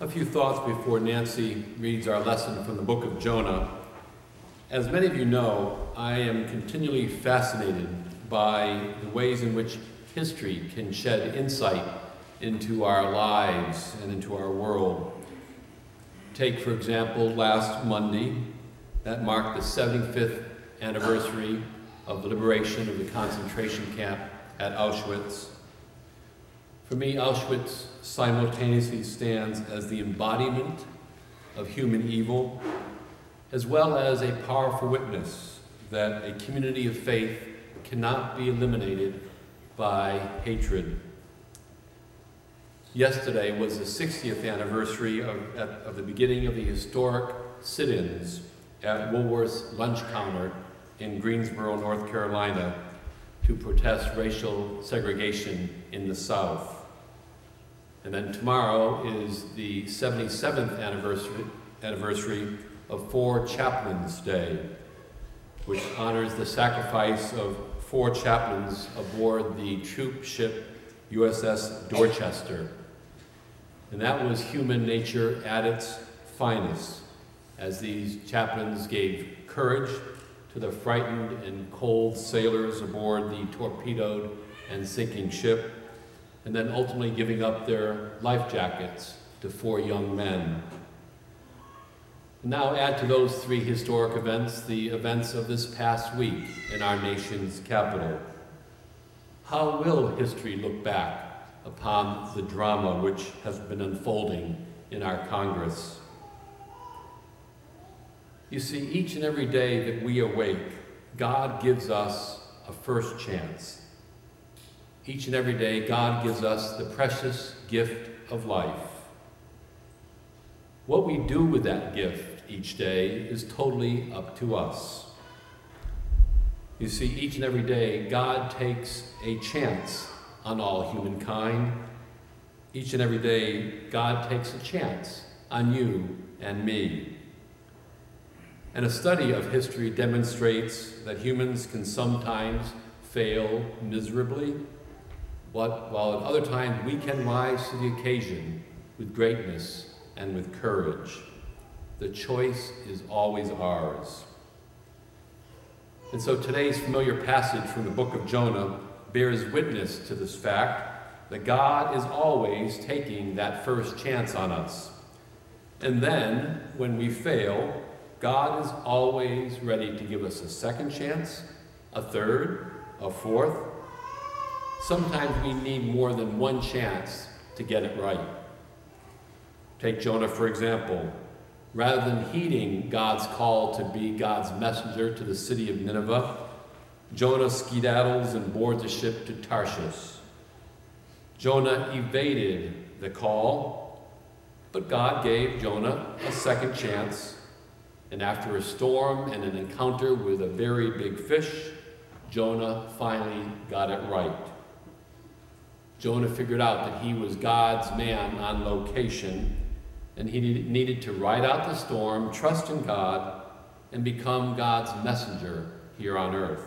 A few thoughts before Nancy reads our lesson from the book of Jonah. As many of you know, I am continually fascinated by the ways in which history can shed insight into our lives and into our world. Take, for example, last Monday, that marked the 75th anniversary of the liberation of the concentration camp at Auschwitz. For me, Auschwitz simultaneously stands as the embodiment of human evil, as well as a powerful witness that a community of faith cannot be eliminated by hatred. Yesterday was the 60th anniversary of, of the beginning of the historic sit ins at Woolworth's lunch counter in Greensboro, North Carolina, to protest racial segregation in the South. And then tomorrow is the 77th anniversary, anniversary of Four Chaplains Day, which honors the sacrifice of four chaplains aboard the troop ship USS Dorchester. And that was human nature at its finest, as these chaplains gave courage to the frightened and cold sailors aboard the torpedoed and sinking ship and then ultimately giving up their life jackets to four young men. Now, add to those three historic events the events of this past week in our nation's capital. How will history look back upon the drama which has been unfolding in our Congress? You see, each and every day that we awake, God gives us a first chance each and every day, God gives us the precious gift of life. What we do with that gift each day is totally up to us. You see, each and every day, God takes a chance on all humankind. Each and every day, God takes a chance on you and me. And a study of history demonstrates that humans can sometimes fail miserably but while at other times we can rise to the occasion with greatness and with courage. The choice is always ours. And so today's familiar passage from the book of Jonah bears witness to this fact that God is always taking that first chance on us. And then, when we fail, God is always ready to give us a second chance, a third, a fourth, Sometimes we need more than one chance to get it right. Take Jonah, for example. Rather than heeding God's call to be God's messenger to the city of Nineveh, Jonah skedaddles and boards a ship to Tarshish. Jonah evaded the call, but God gave Jonah a second chance. And after a storm and an encounter with a very big fish, Jonah finally got it right. Jonah figured out that he was God's man on location and he needed to ride out the storm, trust in God, and become God's messenger here on earth.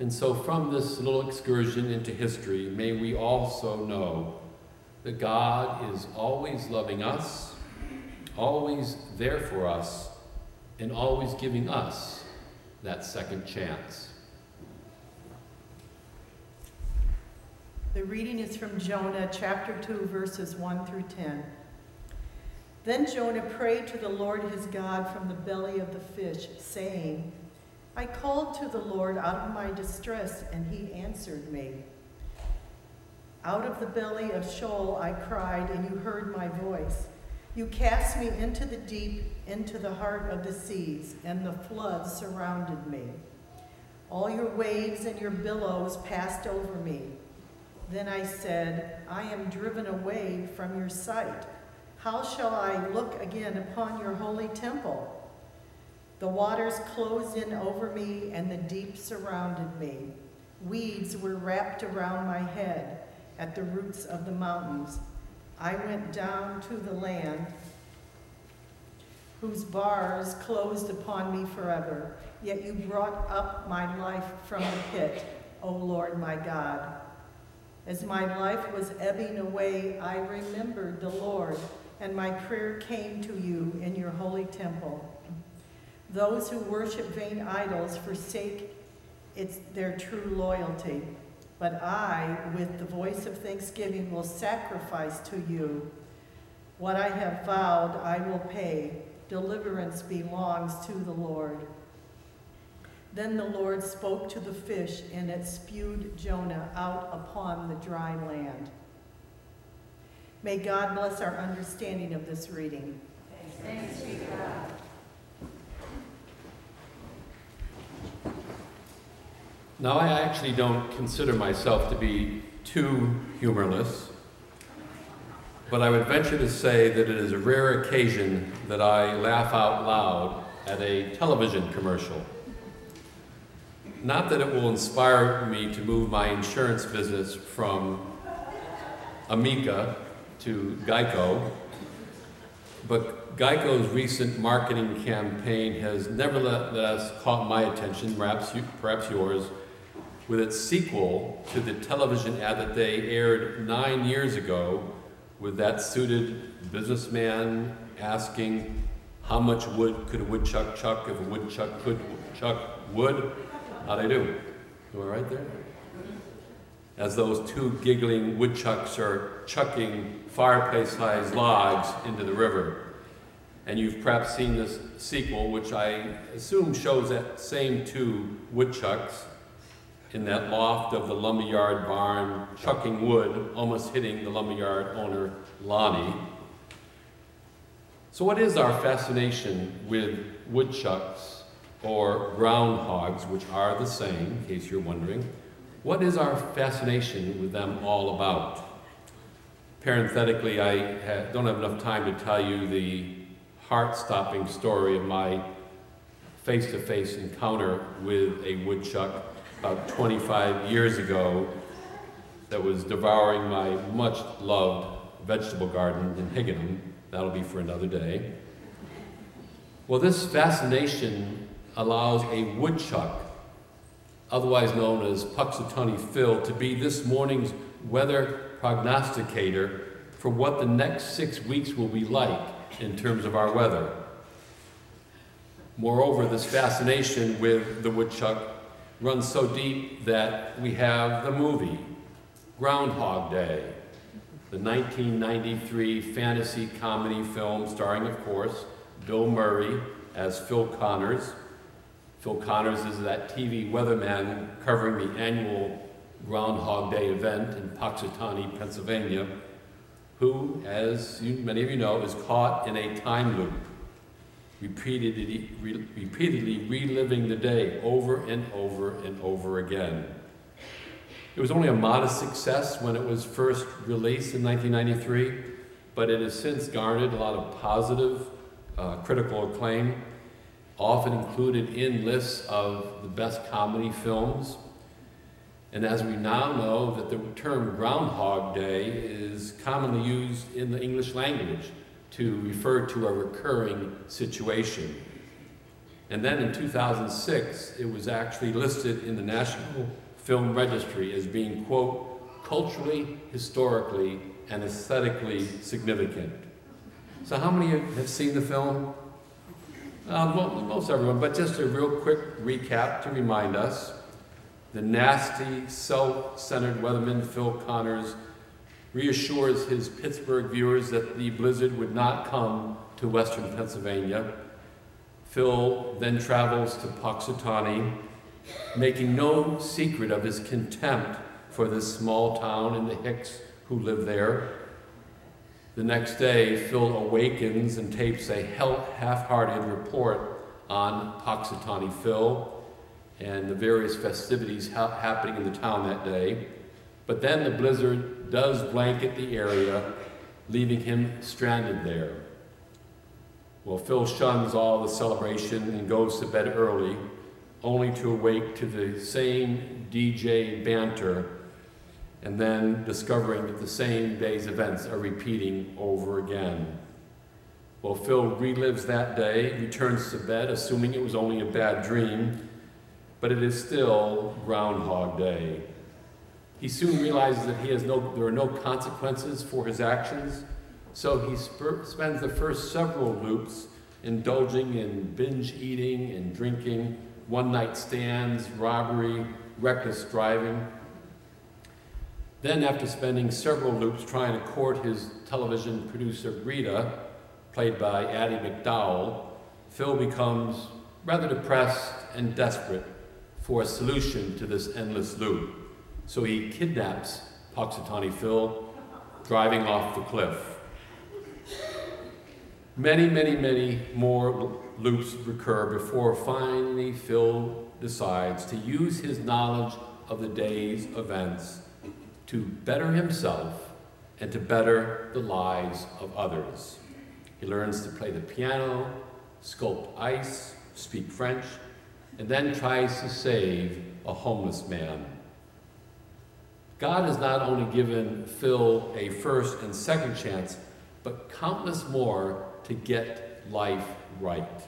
And so, from this little excursion into history, may we also know that God is always loving us, always there for us, and always giving us that second chance. The reading is from Jonah chapter 2, verses 1 through 10. Then Jonah prayed to the Lord his God from the belly of the fish, saying, I called to the Lord out of my distress, and he answered me. Out of the belly of Sheol I cried, and you heard my voice. You cast me into the deep, into the heart of the seas, and the floods surrounded me. All your waves and your billows passed over me. Then I said, I am driven away from your sight. How shall I look again upon your holy temple? The waters closed in over me, and the deep surrounded me. Weeds were wrapped around my head at the roots of the mountains. I went down to the land whose bars closed upon me forever. Yet you brought up my life from the pit, O Lord my God. As my life was ebbing away, I remembered the Lord, and my prayer came to you in your holy temple. Those who worship vain idols forsake its, their true loyalty. But I, with the voice of thanksgiving, will sacrifice to you. What I have vowed, I will pay. Deliverance belongs to the Lord. Then the Lord spoke to the fish, and it spewed Jonah out upon the dry land. May God bless our understanding of this reading. Thanks be God. Now, I actually don't consider myself to be too humorless, but I would venture to say that it is a rare occasion that I laugh out loud at a television commercial. Not that it will inspire me to move my insurance business from Amica to Geico, but Geico's recent marketing campaign has nevertheless caught my attention, perhaps, you, perhaps yours, with its sequel to the television ad that they aired nine years ago with that suited businessman asking how much wood could a woodchuck chuck if a woodchuck could chuck wood? How'd I do? Am I right there? As those two giggling woodchucks are chucking fireplace-sized logs into the river. And you've perhaps seen this sequel, which I assume shows that same two woodchucks in that loft of the lumberyard barn, chucking wood, almost hitting the lumberyard owner, Lonnie. So what is our fascination with woodchucks or groundhogs, which are the same, in case you're wondering? What is our fascination with them all about? Parenthetically, I don't have enough time to tell you the heart-stopping story of my face-to-face encounter with a woodchuck about 25 years ago that was devouring my much loved vegetable garden in Higganum. That'll be for another day. Well, this fascination allows a woodchuck, otherwise known as Punxsutawney Phil, to be this morning's weather prognosticator for what the next six weeks will be like in terms of our weather. Moreover, this fascination with the woodchuck runs so deep that we have the movie Groundhog Day, the 1993 fantasy comedy film starring, of course, Bill Murray as Phil Connors. Phil Connors is that TV weatherman covering the annual Groundhog Day event in Punxsutawney, Pennsylvania, who, as you, many of you know, is caught in a time loop repeatedly, re, repeatedly reliving the day over and over and over again. It was only a modest success when it was first released in 1993, but it has since garnered a lot of positive uh, critical acclaim, often included in lists of the best comedy films. And as we now know that the term Groundhog Day is commonly used in the English language to refer to a recurring situation. And then in 2006, it was actually listed in the National Film Registry as being, quote, culturally, historically, and aesthetically significant. So how many of you have seen the film? Uh, most everyone, but just a real quick recap to remind us. The nasty, self-centered weatherman Phil Connors reassures his Pittsburgh viewers that the blizzard would not come to western Pennsylvania. Phil then travels to Punxsutawney, making no secret of his contempt for this small town and the Hicks who live there. The next day, Phil awakens and tapes a half-hearted report on Punxsutawney Phil and the various festivities ha happening in the town that day. But then the blizzard does blanket the area, leaving him stranded there. Well, Phil shuns all the celebration and goes to bed early, only to awake to the same DJ banter, and then discovering that the same day's events are repeating over again. Well, Phil relives that day, returns to bed, assuming it was only a bad dream, but it is still Groundhog Day. He soon realizes that he has no, there are no consequences for his actions, so he sp- spends the first several loops indulging in binge eating and drinking, one night stands, robbery, reckless driving. Then, after spending several loops trying to court his television producer Rita, played by Andie MacDowell, Phil becomes rather depressed and desperate for a solution to this endless loop. So he kidnaps Punxsutawney Phil, driving off the cliff. Many, many, many more loops recur before finally Phil decides to use his knowledge of the day's events to better himself and to better the lives of others. He learns to play the piano, sculpt ice, speak French, and then tries to save a homeless man. God has not only given Phil a first and second chance, but countless more to get life right.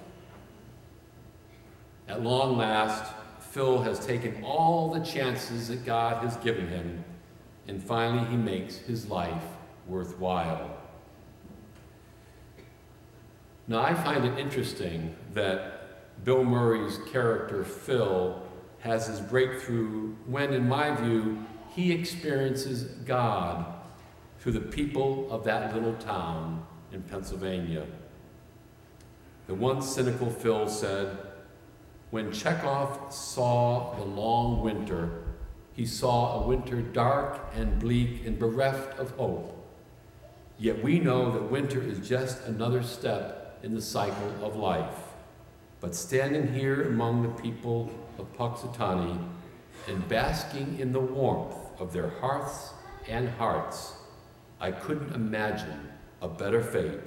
At long last, Phil has taken all the chances that God has given him, and finally he makes his life worthwhile. Now, I find it interesting that Bill Murray's character, Phil, has his breakthrough when, in my view, he experiences God through the people of that little town in Pennsylvania. The once cynical Phil said, When Chekhov saw the long winter, he saw a winter dark and bleak and bereft of hope. Yet we know that winter is just another step in the cycle of life. But standing here among the people of Punxsutawney and basking in the warmth of their hearths and hearts, I couldn't imagine a better fate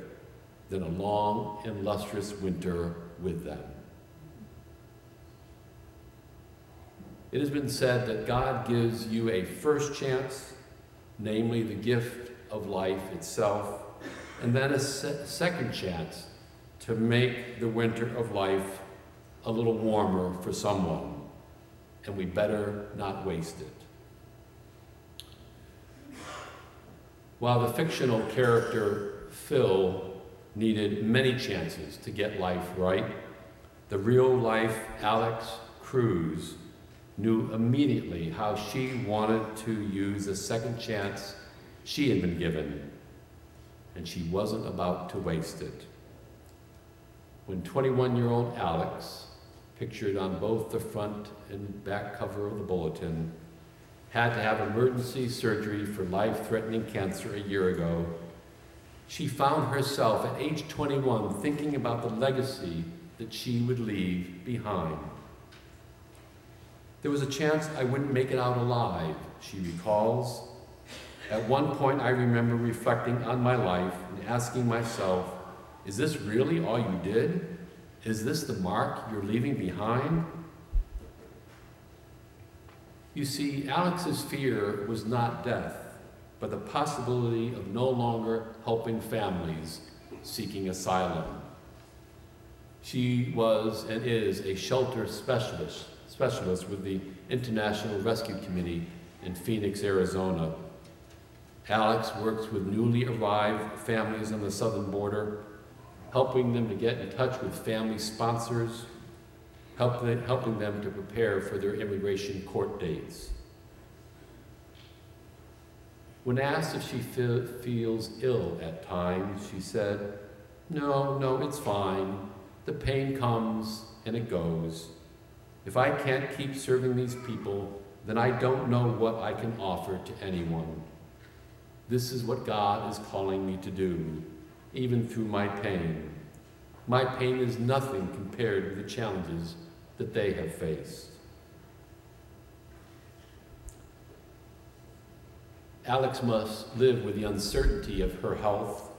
than a long and lustrous winter with them. It has been said that God gives you a first chance, namely the gift of life itself, and then a se- second chance to make the winter of life a little warmer for someone, and we better not waste it. While the fictional character Phil needed many chances to get life right, the real life Alex Cruz knew immediately how she wanted to use the second chance she had been given, and she wasn't about to waste it. When 21 year old Alex, pictured on both the front and back cover of the bulletin, had to have emergency surgery for life threatening cancer a year ago, she found herself at age 21 thinking about the legacy that she would leave behind. There was a chance I wouldn't make it out alive, she recalls. At one point, I remember reflecting on my life and asking myself, is this really all you did? Is this the mark you're leaving behind? You see, Alex's fear was not death, but the possibility of no longer helping families seeking asylum. She was and is a shelter specialist, specialist with the International Rescue Committee in Phoenix, Arizona. Alex works with newly arrived families on the southern border, helping them to get in touch with family sponsors helping them to prepare for their immigration court dates. When asked if she fe- feels ill at times, she said, No, no, it's fine. The pain comes and it goes. If I can't keep serving these people, then I don't know what I can offer to anyone. This is what God is calling me to do, even through my pain. My pain is nothing compared to the challenges that they have faced. Alex must live with the uncertainty of her health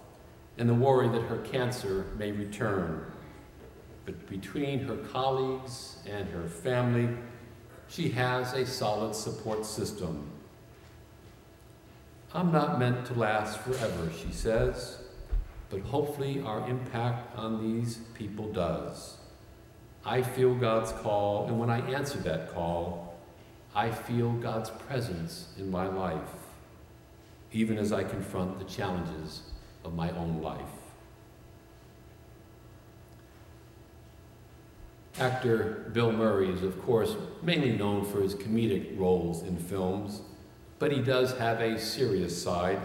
and the worry that her cancer may return. But between her colleagues and her family, she has a solid support system. I'm not meant to last forever, she says, but hopefully our impact on these people does. I feel God's call, and when I answer that call, I feel God's presence in my life, even as I confront the challenges of my own life. Actor Bill Murray is, of course, mainly known for his comedic roles in films, but he does have a serious side.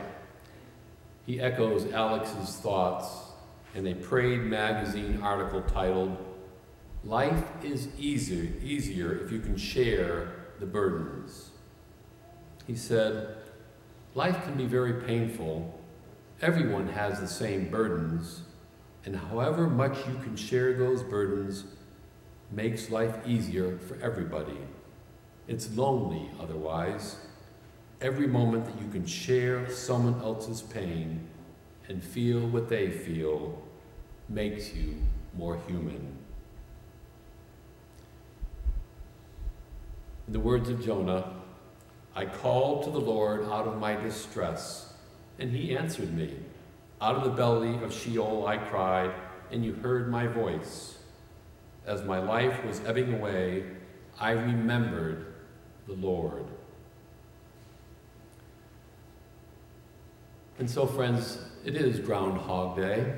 He echoes Alex's thoughts in a Parade magazine article titled, Life is easier, easier if you can share the burdens. He said, Life can be very painful. Everyone has the same burdens, and however much you can share those burdens makes life easier for everybody. It's lonely otherwise. Every moment that you can share someone else's pain and feel what they feel makes you more human. In the words of Jonah, I called to the Lord out of my distress, and he answered me. Out of the belly of Sheol I cried, and you heard my voice. As my life was ebbing away, I remembered the Lord. And so, friends, it is Groundhog Day.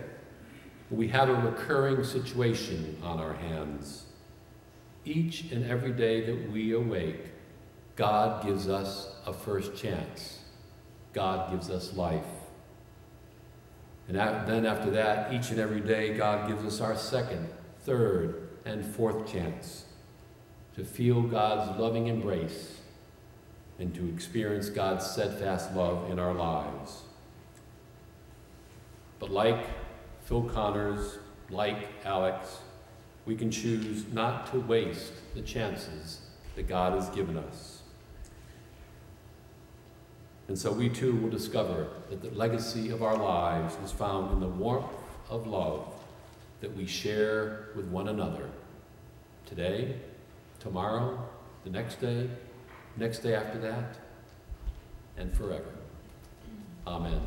We have a recurring situation on our hands. Each and every day that we awake, God gives us a first chance. God gives us life. And then after that, each and every day, God gives us our second, third, and fourth chance to feel God's loving embrace and to experience God's steadfast love in our lives. But like Phil Connors, like Alex, we can choose not to waste the chances that God has given us. And so we too will discover that the legacy of our lives is found in the warmth of love that we share with one another today, tomorrow, the next day, next day after that, and forever. Amen.